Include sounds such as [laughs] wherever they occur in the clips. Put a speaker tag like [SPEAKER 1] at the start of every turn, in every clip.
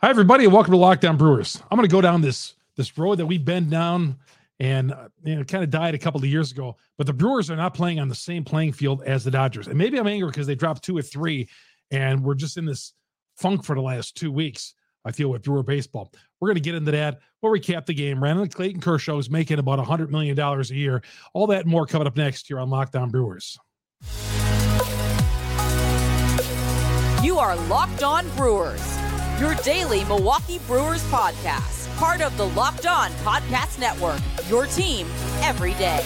[SPEAKER 1] Hi, everybody, and welcome to Locked On Brewers. I'm going to go down this this road that we've been down and you know, kind of died a couple of years ago. But the Brewers are not playing on the same playing field as the Dodgers, and maybe I'm angry because they dropped two or three, and we're just in this funk for the last two weeks. I feel with Brewer baseball. We're going to get into that. We'll recap the game. Brandon Clayton Kershaw is making about $100 million a year. All that more coming up next here on Locked On Brewers.
[SPEAKER 2] You are Locked On Brewers your daily Milwaukee Brewers podcast, part of the Locked On Podcast Network. Your team every day.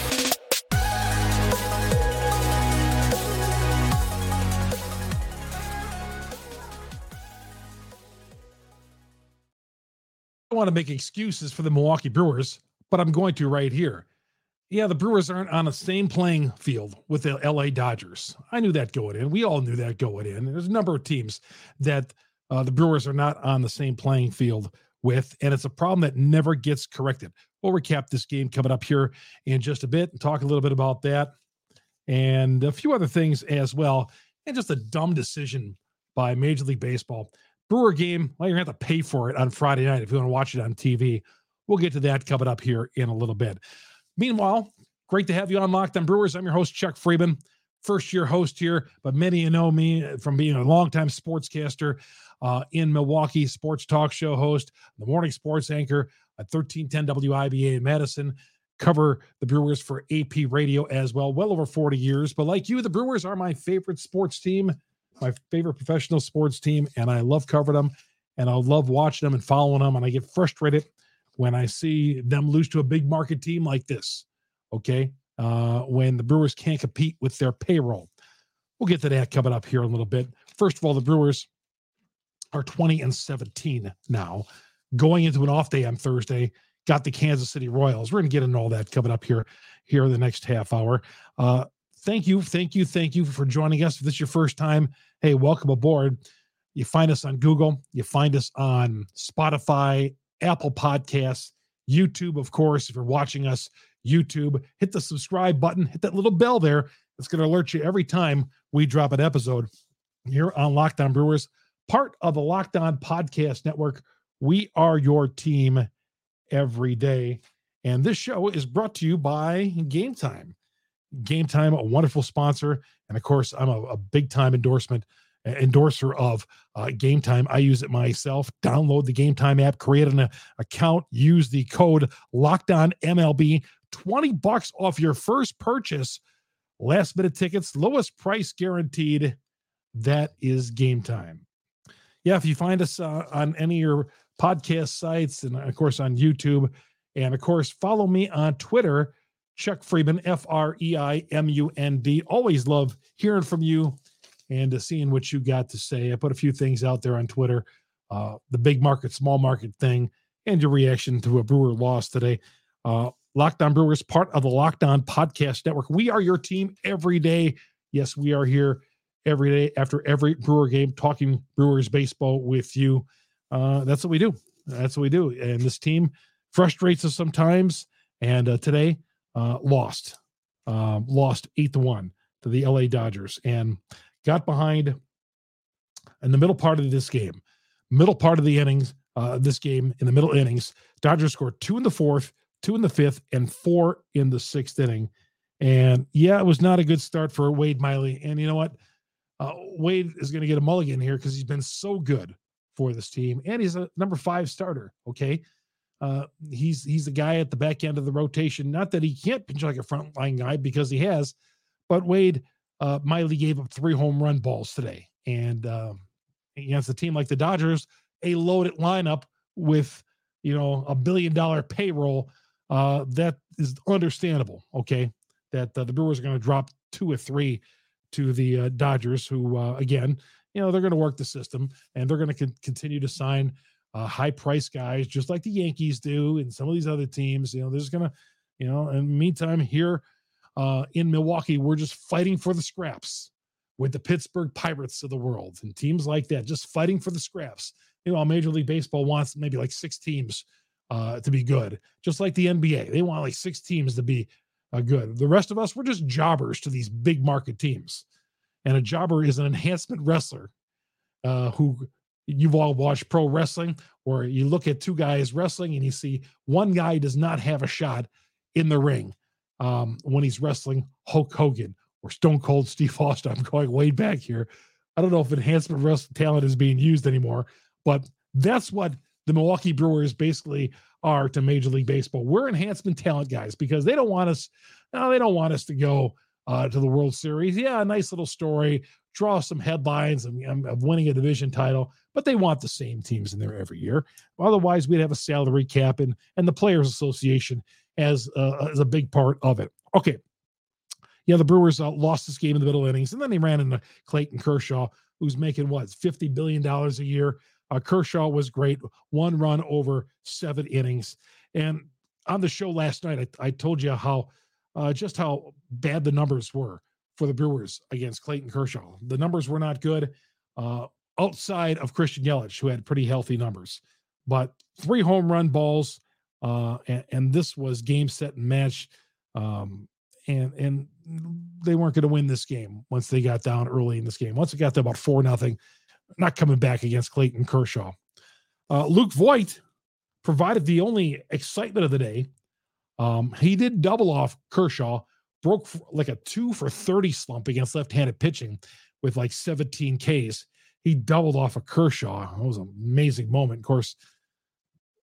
[SPEAKER 1] I want to make excuses for the Milwaukee Brewers, but I'm going to right here. Yeah, the Brewers aren't on the same playing field with the LA Dodgers. I knew that going in. We all knew that going in. There's a number of teams that uh, the Brewers are not on the same playing field with, and it's a problem that never gets corrected. We'll recap this game coming up here in just a bit and talk a little bit about that and a few other things as well. And just a dumb decision by Major League Baseball. Brewer game, well, you're going to have to pay for it on Friday night if you want to watch it on TV. We'll get to that coming up here in a little bit. Meanwhile, great to have you on Locked on Brewers. I'm your host, Chuck Freimund, first year host here, but many you know me from being a longtime sportscaster uh, in Milwaukee, sports talk show host, the morning sports anchor at 1310 WIBA in Madison. Cover the Brewers for AP Radio as well, well over 40 years. But like you, the Brewers are my favorite sports team, my favorite professional sports team, and I love covering them and I love watching them and following them. And I get frustrated when I see them lose to a big market team like this. Okay. Uh, when the Brewers can't compete with their payroll. We'll get to that coming up here in a little bit. First of all, the Brewers are 20 and 17 now. Going into an off day on Thursday, got the Kansas City Royals. We're going to get into all that coming up here here in the next half hour. Uh, thank you, thank you, thank you for joining us. If this is your first time, hey, welcome aboard. You find us on Google, you find us on Spotify, Apple Podcasts, YouTube, of course. If you're watching us, YouTube, hit the subscribe button, hit that little bell there. It's going to alert you every time we drop an episode here on Locked On Brewers part of the Locked On Podcast Network. We are your team every day. And this show is brought to you by Game Time. Game Time, a wonderful sponsor. And of course, I'm a, a big time endorsement endorser of uh, Game Time. I use it myself. Download the Game Time app, create an uh, account, use the code Locked On MLB, 20 bucks off your first purchase. Last minute tickets, lowest price guaranteed. That is Game Time yeah, if you find us uh, on any of your podcast sites and of course on YouTube, and of course follow me on Twitter, Chuck Freimund, F R E I M U N D. Always love hearing from you and uh, seeing what you got to say. I put a few things out there on Twitter, uh, the big market, small market thing, and your reaction to a Brewer loss today. Uh, Locked On Brewers, part of the Locked On Podcast Network. We are your team every day. Yes, we are here every day after every Brewer game, talking Brewers baseball with you. Uh, that's what we do. That's what we do. And this team frustrates us sometimes. And uh, today, uh, lost, um, lost eight to one to the LA Dodgers, and got behind in the middle part of this game, middle part of the innings. Uh, this game in the middle innings, Dodgers scored two in the fourth, two in the fifth, and four in the sixth inning. And yeah, it was not a good start for Wade Miley. And you know what? Uh, Wade is going to get a mulligan here because he's been so good for this team, and he's a number five starter. Okay, uh, he's he's the guy at the back end of the rotation. Not that he can't pitch like a frontline guy because he has, but Wade uh, Miley gave up three home run balls today, and um, against a team like the Dodgers, a loaded lineup with you know a billion dollar payroll. Uh, that is understandable. Okay, that uh, the Brewers are going to drop two or three to the uh, Dodgers, who uh, again, you know, they're going to work the system and they're going to con- continue to sign uh, high price guys, just like the Yankees do, and some of these other teams. You know, there's going to, you know, in the meantime, here uh, in Milwaukee, we're just fighting for the scraps with the Pittsburgh Pirates of the world and teams like that, just fighting for the scraps. You know, Major League Baseball wants maybe like six teams uh, to be good, just like the NBA. They want like six teams to be uh, good. The rest of us, we're just jobbers to these big market teams. And a jobber is an enhancement wrestler uh, who you've all watched pro wrestling where you look at two guys wrestling and you see one guy does not have a shot in the ring um, when he's wrestling Hulk Hogan or Stone Cold Steve Austin. I'm going way back here. I don't know if enhancement wrestling talent is being used anymore, but that's what the Milwaukee Brewers basically are to Major League Baseball. We're enhancement talent guys because they don't want us. No, they don't want us to go uh, to the World Series. Yeah, a nice little story, draw some headlines of, of winning a division title, but they want the same teams in there every year. Otherwise, we'd have a salary cap and and the Players Association as uh, as a big part of it. Okay. Yeah, the Brewers uh, lost this game in the middle innings, and then they ran into Clayton Kershaw, who's making what fifty billion dollars a year. Uh, Kershaw was great, one run over seven innings. And on the show last night, I, I told you how uh, just how bad the numbers were for the Brewers against Clayton Kershaw. The numbers were not good uh, outside of Christian Yelich, who had pretty healthy numbers. But three home run balls, uh, and, and, this was game, set, and match. Um, and and they weren't going to win this game once they got down early in this game. Once it got to about four nothing, not coming back against Clayton Kershaw. Uh, Luke Voit provided the only excitement of the day. Um, he did double off Kershaw, broke like a two for 30 slump against left handed pitching with like 17 Ks. He doubled off of Kershaw. It was an amazing moment. Of course,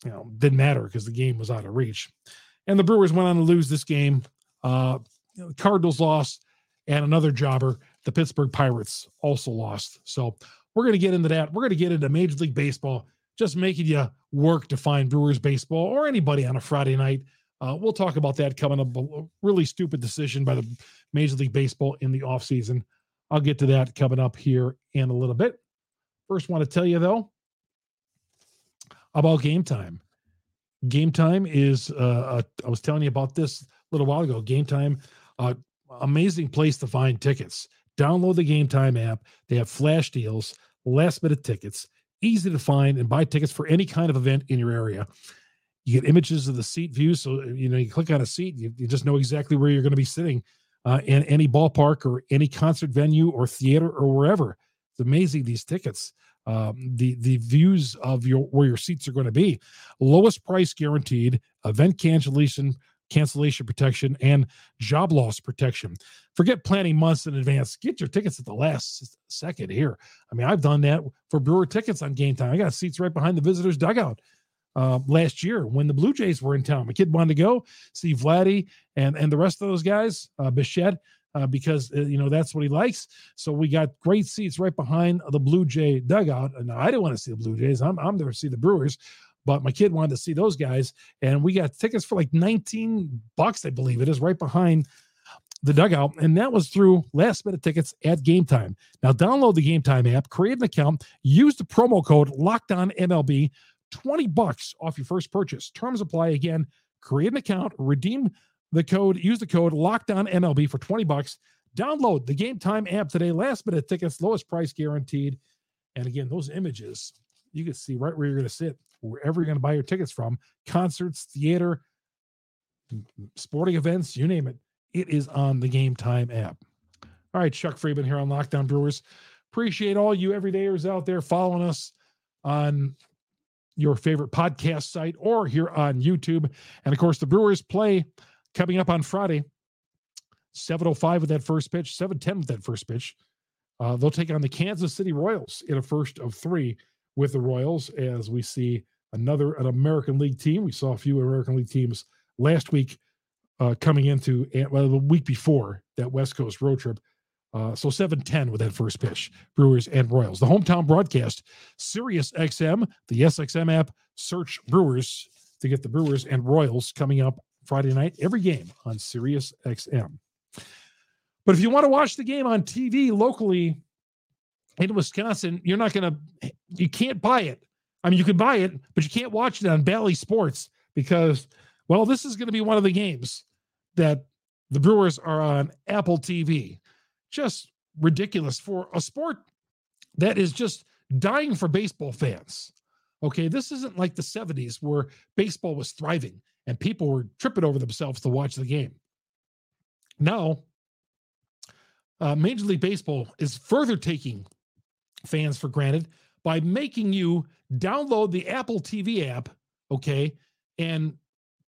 [SPEAKER 1] you know, didn't matter because the game was out of reach. And the Brewers went on to lose this game. Uh, Cardinals lost, and another jobber, the Pittsburgh Pirates, also lost. So we're going to get into that. We're going to get into Major League Baseball, just making you work to find Brewers baseball or anybody on a Friday night. Uh, we'll talk about that coming up. A really stupid decision by the Major League Baseball in the offseason. I'll get to that coming up here in a little bit. First, want to tell you though about game time. Game time is, uh, I was telling you about this a little while ago. Game time, uh, amazing place to find tickets. Download the Game Time app. They have flash deals, last minute tickets, easy to find and buy tickets for any kind of event in your area. You get images of the seat view. So, you know, you click on a seat, you, you just know exactly where you're going to be sitting uh, in any ballpark or any concert venue or theater or wherever. It's amazing, these tickets. Um, the the views of your where your seats are going to be lowest price guaranteed event cancellation cancellation protection, and job loss protection. Forget planning months in advance. Get your tickets at the last second here. I mean, I've done that for Brewer tickets on game time. I got seats right behind the visitors' dugout uh, last year when the Blue Jays were in town. My kid wanted to go see Vladdy and and the rest of those guys, uh, Bichette, uh, because uh, you know that's what he likes. So we got great seats right behind the Blue Jay dugout. And I didn't want to see the Blue Jays. I'm I'm there to see the Brewers. But my kid wanted to see those guys, and we got tickets for like 19 bucks, I believe it is, right behind the dugout. And that was through last minute tickets at game time. Now, download the game time app, create an account, use the promo code locked on MLB, 20 bucks off your first purchase. Terms apply again. Create an account, redeem the code, use the code locked on MLB for 20 bucks. Download the game time app today. Last minute tickets, lowest price guaranteed. And again, those images you can see right where you're going to sit wherever you're going to buy your tickets from concerts, theater, sporting events, you name it. It is on the Game Time app. All right, Chuck Freimund here on Locked On Brewers. Appreciate all you everydayers out there following us on your favorite podcast site or here on YouTube. And of course, the Brewers play coming up on Friday, 7.05 with that first pitch, 7.10 with that first pitch. Uh, they'll take on the Kansas City Royals in a first of three with the Royals as we see another an American League team. We saw a few American League teams last week uh, coming into well the week before that West Coast road trip. Uh, so 7-10 with that first pitch, Brewers and Royals. The hometown broadcast, Sirius XM, the SXM app, search Brewers to get the Brewers and Royals coming up Friday night, every game on Sirius XM. But if you want to watch the game on TV locally, in Wisconsin, you're not going to, you can't buy it. I mean, you can buy it, but you can't watch it on Bally Sports because, well, this is going to be one of the games that the Brewers are on Apple TV. Just ridiculous for a sport that is just dying for baseball fans. Okay, this isn't like the 70s where baseball was thriving and people were tripping over themselves to watch the game. Now, uh, Major League Baseball is further taking fans for granted by making you download the Apple TV app, okay, and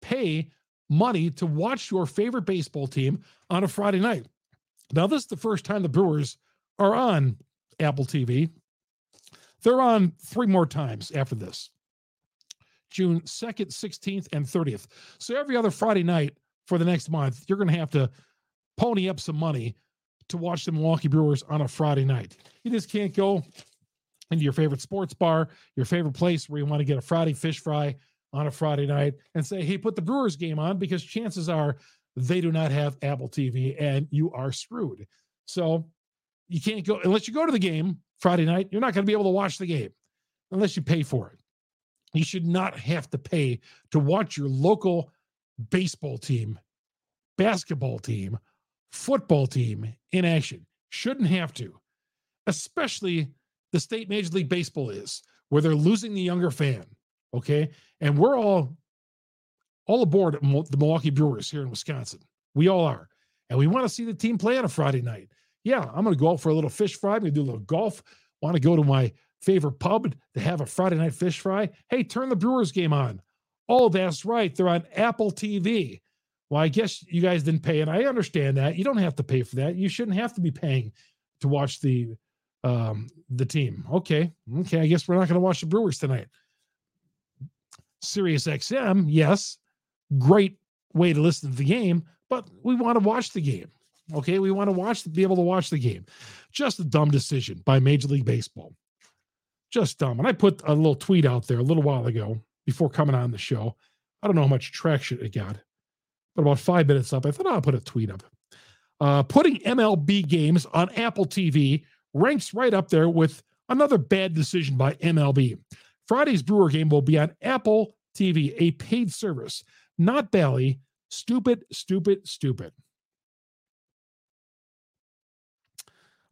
[SPEAKER 1] pay money to watch your favorite baseball team on a Friday night. Now, this is the first time the Brewers are on Apple TV. They're on three more times after this June 2nd, 16th, and 30th. So every other Friday night for the next month, you're going to have to pony up some money to watch the Milwaukee Brewers on a Friday night. You just can't go into your favorite sports bar, your favorite place where you want to get a Friday fish fry on a Friday night and say, hey, put the Brewers game on because chances are they do not have Apple TV and you are screwed. So you can't go unless you go to the game Friday night, you're not going to be able to watch the game unless you pay for it. You should not have to pay to watch your local baseball team, basketball team, football team in action. Shouldn't have to, especially the state Major League Baseball is, where they're losing the younger fan. Okay. And we're all all aboard the Milwaukee Brewers here in Wisconsin. We all are. And we want to see the team play on a Friday night. Yeah, I'm going to go out for a little fish fry. I'm going to do a little golf. Want to go to my favorite pub to have a Friday night fish fry? Hey, turn the Brewers game on. Oh, that's right. They're on Apple TV. Well, I guess you guys didn't pay, and I understand that. You don't have to pay for that. You shouldn't have to be paying to watch the um the team. Okay. Okay. I guess we're not going to watch the Brewers tonight. Sirius XM, yes, great way to listen to the game, but we want to watch the game. Okay, we want to watch, be able to watch the game. Just a dumb decision by Major League Baseball. Just dumb. And I put a little tweet out there a little while ago before coming on the show. I don't know how much traction it got, but about five minutes up, I thought oh, I'll put a tweet up. Uh, putting MLB games on Apple TV ranks right up there with another bad decision by MLB. Friday's Brewer game will be on Apple TV, a paid service, not Bally. Stupid, stupid, stupid.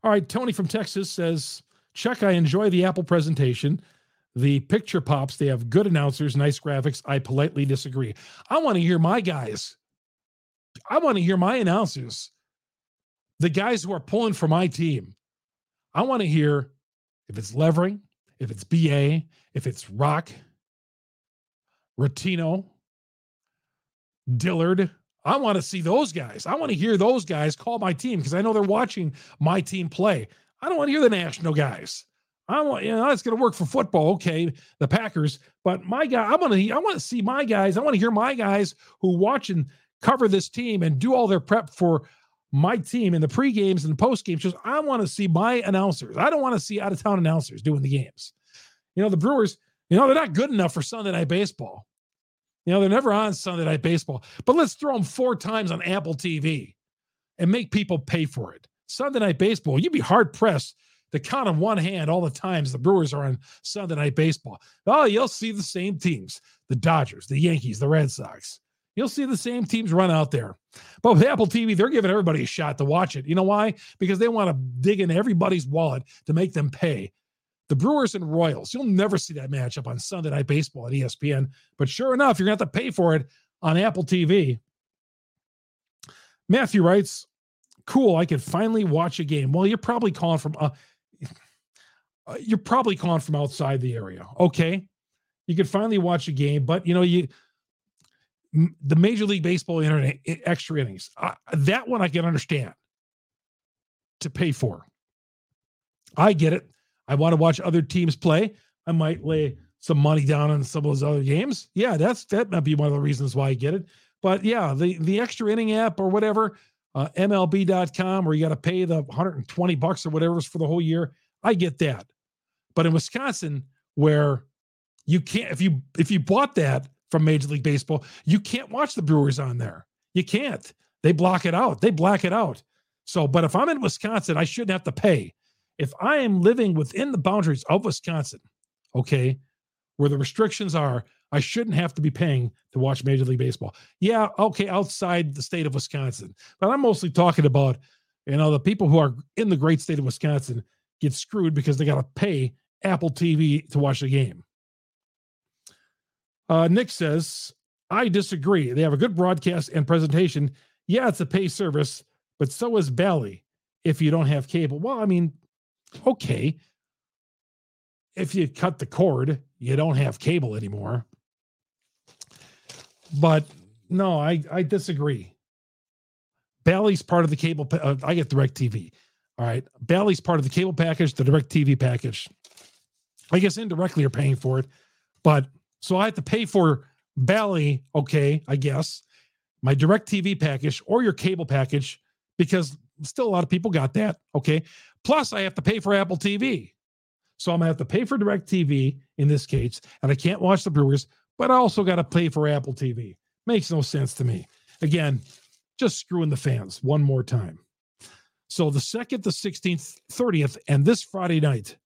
[SPEAKER 1] All right, Tony from Texas says, Chuck, I enjoy the Apple presentation. The picture pops, they have good announcers, nice graphics. I politely disagree. I want to hear my guys. I want to hear my announcers, the guys who are pulling for my team. I want to hear if it's Levering, if it's BA, if it's Rock, Rottino, Dillard. I want to see those guys. I want to hear those guys call my team because I know they're watching my team play. I don't want to hear the national guys. I want, you know, that's going to work for football. Okay, the Packers, but my guy, I want to, I want to see my guys. I want to hear my guys who watch and cover this team and do all their prep for my team in the pre games and post games. Just I want to see my announcers. I don't want to see out of town announcers doing the games. You know, the Brewers, you know, they're not good enough for Sunday night baseball. You know, they're never on Sunday night baseball, but let's throw them four times on Apple TV and make people pay for it. Sunday night baseball, you'd be hard pressed to count on one hand all the times the Brewers are on Sunday night baseball. Oh, you'll see the same teams the Dodgers, the Yankees, the Red Sox. You'll see the same teams run out there. But with Apple TV, they're giving everybody a shot to watch it. You know why? Because they want to dig in everybody's wallet to make them pay. The Brewers and Royals, you'll never see that matchup on Sunday Night Baseball at ESPN. But sure enough, you're going to have to pay for it on Apple TV. Matthew writes, cool, I can finally watch a game. Well, you're probably calling from uh, uh you're probably calling from outside the area. Okay. You can finally watch a game, but you know, you the Major League Baseball internet extra innings. Uh, that one I can understand to pay for. I get it. I want to watch other teams play. I might lay some money down on some of those other games. Yeah, that's that might be one of the reasons why I get it. But yeah, the the extra inning app or whatever, uh, MLB.com, where you got to pay the 120 bucks or whatever for the whole year. I get that. But in Wisconsin, where you can't if you if you bought that from Major League Baseball. You can't watch the Brewers on there. You can't. They block it out. They black it out. So, but if I'm in Wisconsin, I shouldn't have to pay. If I am living within the boundaries of Wisconsin, okay, where the restrictions are, I shouldn't have to be paying to watch Major League Baseball. Yeah, okay, outside the state of Wisconsin. But I'm mostly talking about, you know, the people who are in the great state of Wisconsin get screwed because they got to pay Apple TV to watch the game. Uh, Nick says, I disagree. They have a good broadcast and presentation. Yeah, it's a pay service, but so is Bally if you don't have cable. Well, I mean, okay. if you cut the cord, you don't have cable anymore. But no, I I disagree. Bally's part of the cable. Uh, I get DirecTV. All right, Bally's part of the cable package, the DirecTV package. I guess indirectly you're paying for it, but so I have to pay for Bally. Okay, I guess my DirecTV package or your cable package because still a lot of people got that. Okay, plus I have to pay for Apple TV. So I'm gonna have to pay for DirecTV in this case, and I can't watch the Brewers, but I also got to pay for Apple TV. Makes no sense to me. Again, just screwing the fans one more time. So the second, the 16th, 30th, and this Friday night,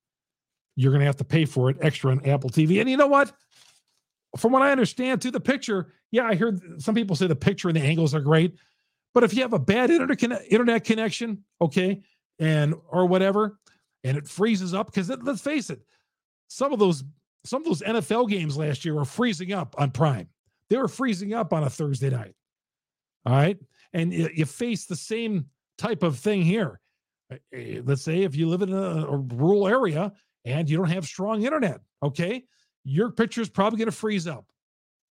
[SPEAKER 1] you're gonna have to pay for it extra on Apple TV. And you know what? From what I understand, to the picture, yeah, I heard some people say the picture and the angles are great, but if you have a bad internet internet connection, okay, and or whatever, and it freezes up because let's face it, some of those some of those NFL games last year were freezing up on Prime. They were freezing up on a Thursday night. All right, and you, face the same type of thing here. Eh, let's say if you live in a rural area and you don't have strong internet, okay, your picture is probably going to freeze up.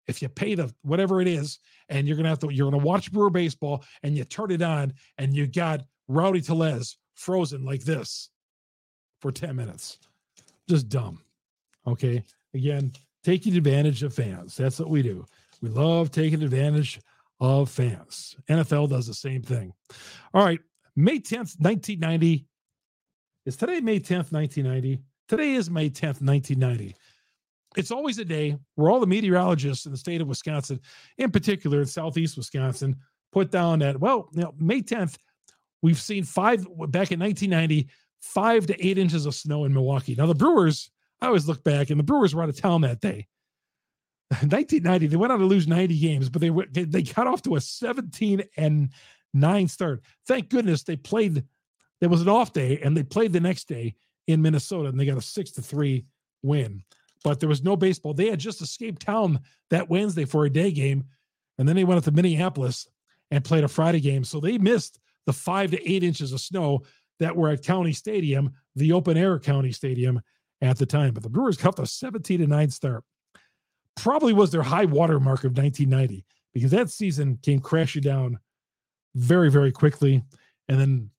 [SPEAKER 1] If you pay the whatever it is, and you're gonna have to, you're gonna watch Brewer baseball, and you turn it on, and you got Rowdy Tellez frozen like this for 10 minutes. Just dumb. Okay. Again, taking advantage of fans. That's what we do. We love taking advantage of fans. NFL does the same thing. All right. May 10th, 1990. Is today May 10th, 1990? Today is May 10th, 1990. It's always a day where all the meteorologists in the state of Wisconsin, in particular in southeast Wisconsin, put down that, well, you know, May 10th, we've seen five back in 1990 five to eight inches of snow in Milwaukee. Now, the Brewers, I always look back, and the Brewers were out of town that day. [laughs] 1990, they went on to lose 90 games, but they they got off to a 17 and nine start. Thank goodness they played. There was an off day, and they played the next day in Minnesota, and they got a six to three win. But there was no baseball. They had just escaped town that Wednesday for a day game, and then they went up to Minneapolis and played a Friday game. So they missed the five to eight inches of snow that were at County Stadium, the open air County Stadium at the time. But the Brewers got a 17 to 9 start. Probably was their high water mark of 1990 because that season came crashing down very, very quickly. And then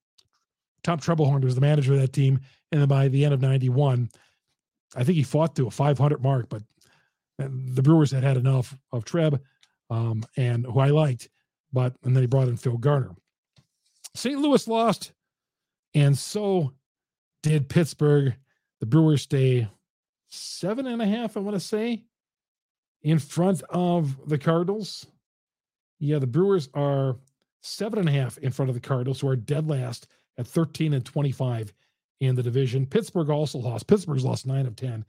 [SPEAKER 1] Tom Trebelhorn was the manager of that team. And then by the end of 91, I think he fought to a 500 mark, but the Brewers had had enough of Treb um, and who I liked. But, and then he brought in Phil Garner. St. Louis lost and so did Pittsburgh. The Brewers stay seven and a half, I want to say, in front of the Cardinals. Yeah, the Brewers are seven and a half in front of the Cardinals, who are dead last at 13 and 25 in the division. Pittsburgh also lost. Pittsburgh's lost nine of 10.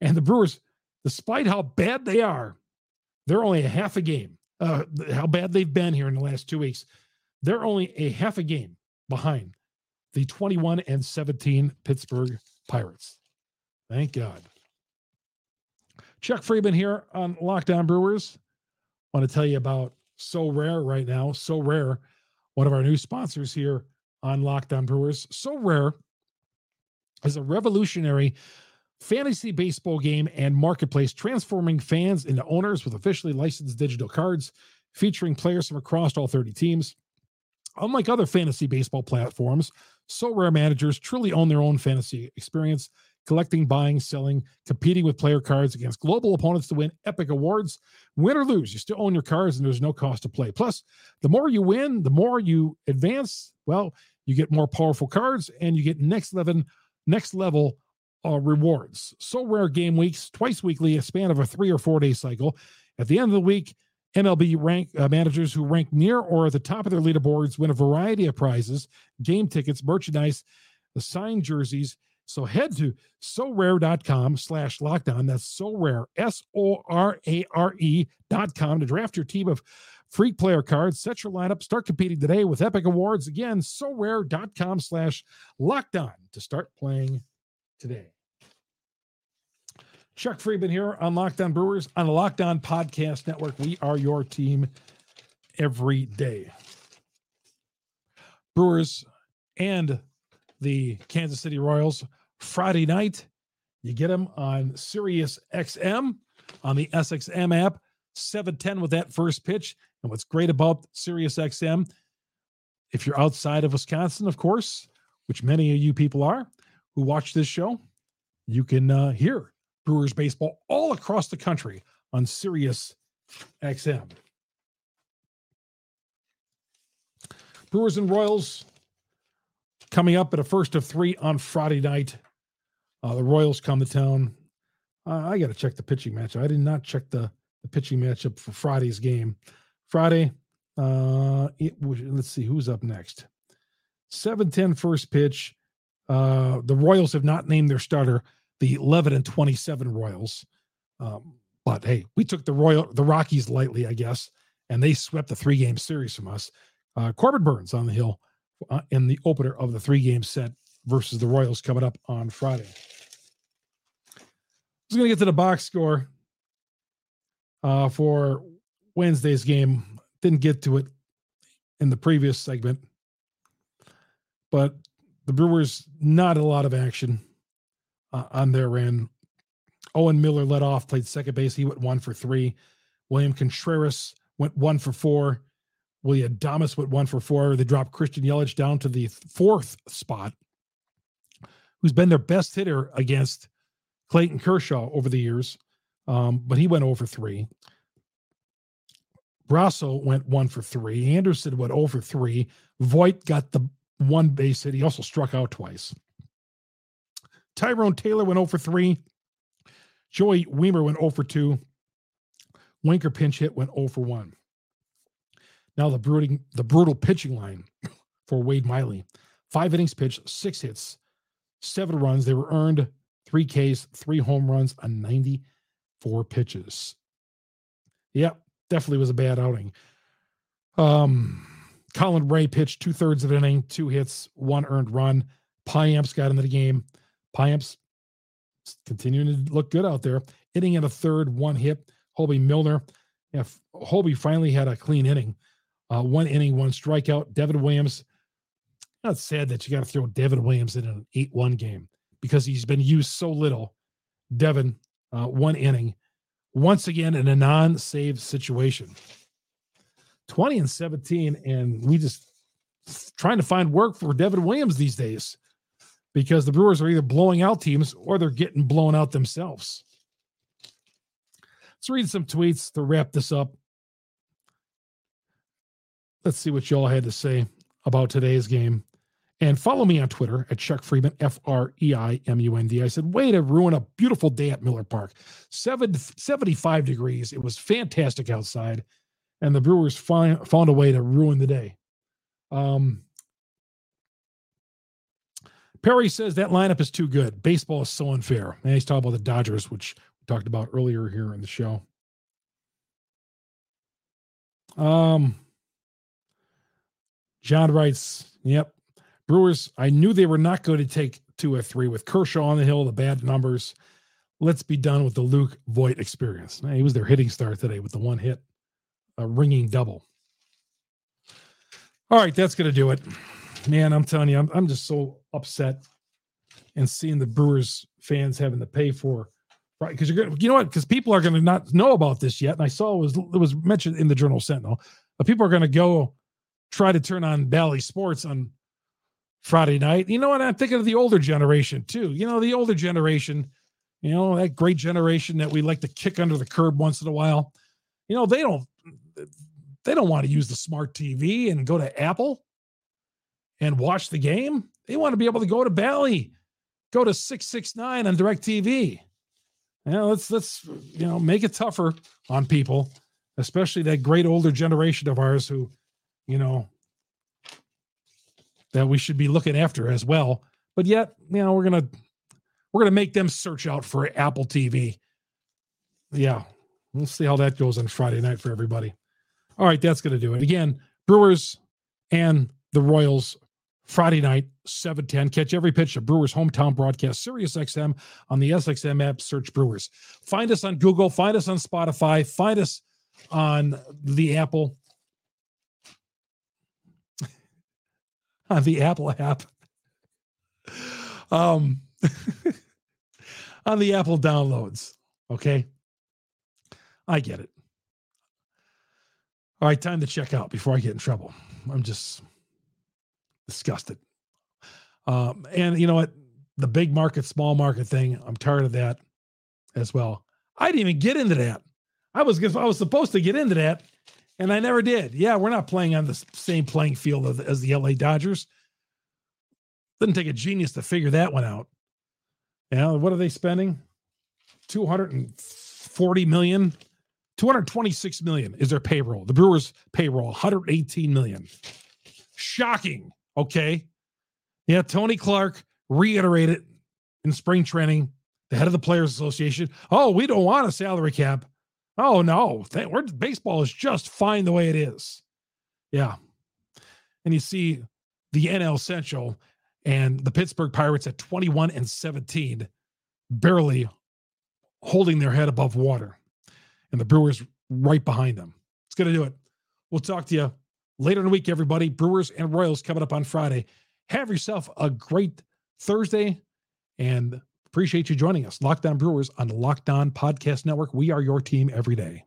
[SPEAKER 1] And the Brewers, despite how bad they are, they're only a half a game. Uh, how bad they've been here in the last two weeks. They're only a half a game behind the 21 and 17 Pittsburgh Pirates. Thank God. Chuck Freimund here on Locked On Brewers. Want to tell you about Sorare right now. Sorare, one of our new sponsors here on Locked On Brewers. So Sorare is a revolutionary fantasy baseball game and marketplace transforming fans into owners with officially licensed digital cards featuring players from across all 30 teams. Unlike other fantasy baseball platforms, Sorare managers truly own their own fantasy experience, collecting, buying, selling, competing with player cards against global opponents to win epic awards. Win or lose, you still own your cards and there's no cost to play. Plus, the more you win, the more you advance. Well, you get more powerful cards and you get next level, next level uh, rewards. Sorare game weeks, twice weekly, a span of a three or four day cycle. At the end of the week, MLB rank uh, managers who rank near or at the top of their leaderboards win a variety of prizes, game tickets, merchandise, the signed jerseys. So head to sorare.com slash lockedon. That's Sorare, S O R A R E dot com to draft your team of free player cards. Set your lineup. Start competing today with epic awards. Again, sorare.com slash lockedon to start playing today. Chuck Freimund here on Locked On Brewers on the Locked On Podcast Network. We are your team every day. Brewers and the Kansas City Royals Friday night You get them on Sirius XM on the SXM app, 710 with that first pitch. And what's great about Sirius XM, if you're outside of Wisconsin, of course, which many of you people are who watch this show, you can uh, hear Brewers baseball all across the country on Sirius XM. Brewers and Royals coming up at a first of three on Friday night. Uh, the Royals come to town. Uh, I got to check the pitching matchup. I did not check the, the pitching matchup for Friday's game. Friday, uh, it, let's see who's up next. 7 10 first pitch. Uh, the Royals have not named their starter, the 11 and 27 Royals. Um, but hey, we took the Royal the Rockies lightly, I guess, and they swept the three game series from us. Uh, Corbin Burnes on the hill uh, in the opener of the three game set versus the Royals coming up on Friday. I was going to get to the box score uh, for Wednesday's game. Didn't get to it in the previous segment, but the Brewers not a lot of action uh, on their end. Owen Miller led off, played second base. He went one for three. William Contreras went one for four. Willy Adames went one for four. They dropped Christian Yelich down to the fourth spot, who's been their best hitter against Clayton Kershaw over the years. Um, but he went over three. Brosseau went one for three. Anderson went over three. Voit got the one base hit. He also struck out twice. Tyrone Taylor went over three. Joey Wiemer went over 2. Winker pinch hit went over 1. Now the brooding, the brutal pitching line for Wade Miley. Five innings pitched, six hits, seven runs. They were earned, three Ks, three home runs on 94 pitches. Yep, definitely was a bad outing. Um, Colin Rea pitched two thirds of an inning, two hits, one earned run. Payamps got into the game. Payamps continuing to look good out there. Hitting in a third, one hit. Hoby Milner. Yeah, Hoby finally had a clean inning. Uh, one inning, one strikeout. Devin Williams. Not sad that you got to throw Devin Williams in an 8 1 game because he's been used so little. Devin, uh, one inning, once again in a non save situation. 20 and 17, and we just trying to find work for Devin Williams these days because the Brewers are either blowing out teams or they're getting blown out themselves. Let's read some tweets to wrap this up. Let's see what y'all had to say about today's game. And follow me on Twitter at Chuck Freimund, F R E I M U N D. I said, way to ruin a beautiful day at Miller Park. Seven, 75 degrees. It was fantastic outside. And the Brewers find, found a way to ruin the day. Um, Perry says that lineup is too good. Baseball is so unfair. And he's talking about the Dodgers, which we talked about earlier here in the show. Um, John writes, "Yep, Brewers. I knew they were not going to take two or three with Kershaw on the hill. The bad numbers. Let's be done with the Luke Voit experience. He was their hitting star today with the one hit, a ringing double. All right, that's going to do it man, I'm telling you, I'm, I'm just so upset and seeing the Brewers fans having to pay for right because you're gonna you know what because people are going to not know about this yet and i saw it was it was mentioned in the journal sentinel but people are going to go try to turn on Bally Sports on Friday night. You know what? I'm thinking of the older generation too. You know, the older generation, you know, that great generation that we like to kick under the curb once in a while. You know, they don't they don't want to use the smart TV and go to Apple and watch the game. They want to be able to go to Bally, go to 669 on DirecTV. You know, let's let's you know make it tougher on people, especially that great older generation of ours who, you know, that we should be looking after as well. But yet, you know, we're gonna we're gonna make them search out for Apple TV. Yeah, we'll see how that goes on Friday night for everybody. All right, that's gonna do it. Again, Brewers and the Royals Friday night, 710. Catch every pitch of Brewers hometown broadcast, Sirius XM on the SXM app. Search Brewers. Find us on Google. Find us on Spotify. Find us on the Apple. On the Apple app. Um, [laughs] on the Apple downloads. Okay. I get it. All right, time to check out before I get in trouble. I'm just disgusted. Um, and you know what? The big market, small market thing, I'm tired of that as well. I didn't even get into that. I was I was supposed to get into that, and I never did. Yeah, we're not playing on the same playing field as, the LA Dodgers. Didn't take a genius to figure that one out. Yeah, what are they spending? 240 million 226 million is their payroll. The Brewers payroll 118 million. Shocking. Okay. Yeah, Tony Clark reiterated in spring training, the head of the Players Association. Oh, we don't want a salary cap. Oh no, we're, baseball is just fine the way it is. Yeah. And you see the NL Central and the Pittsburgh Pirates at 21 and 17, barely holding their head above water and the Brewers right behind them. It's going to do it. We'll talk to you later in the week, everybody. Brewers and Royals coming up on Friday. Have yourself a great Thursday and appreciate you joining us. Locked On Brewers on the Locked On Podcast Network. We are your team every day.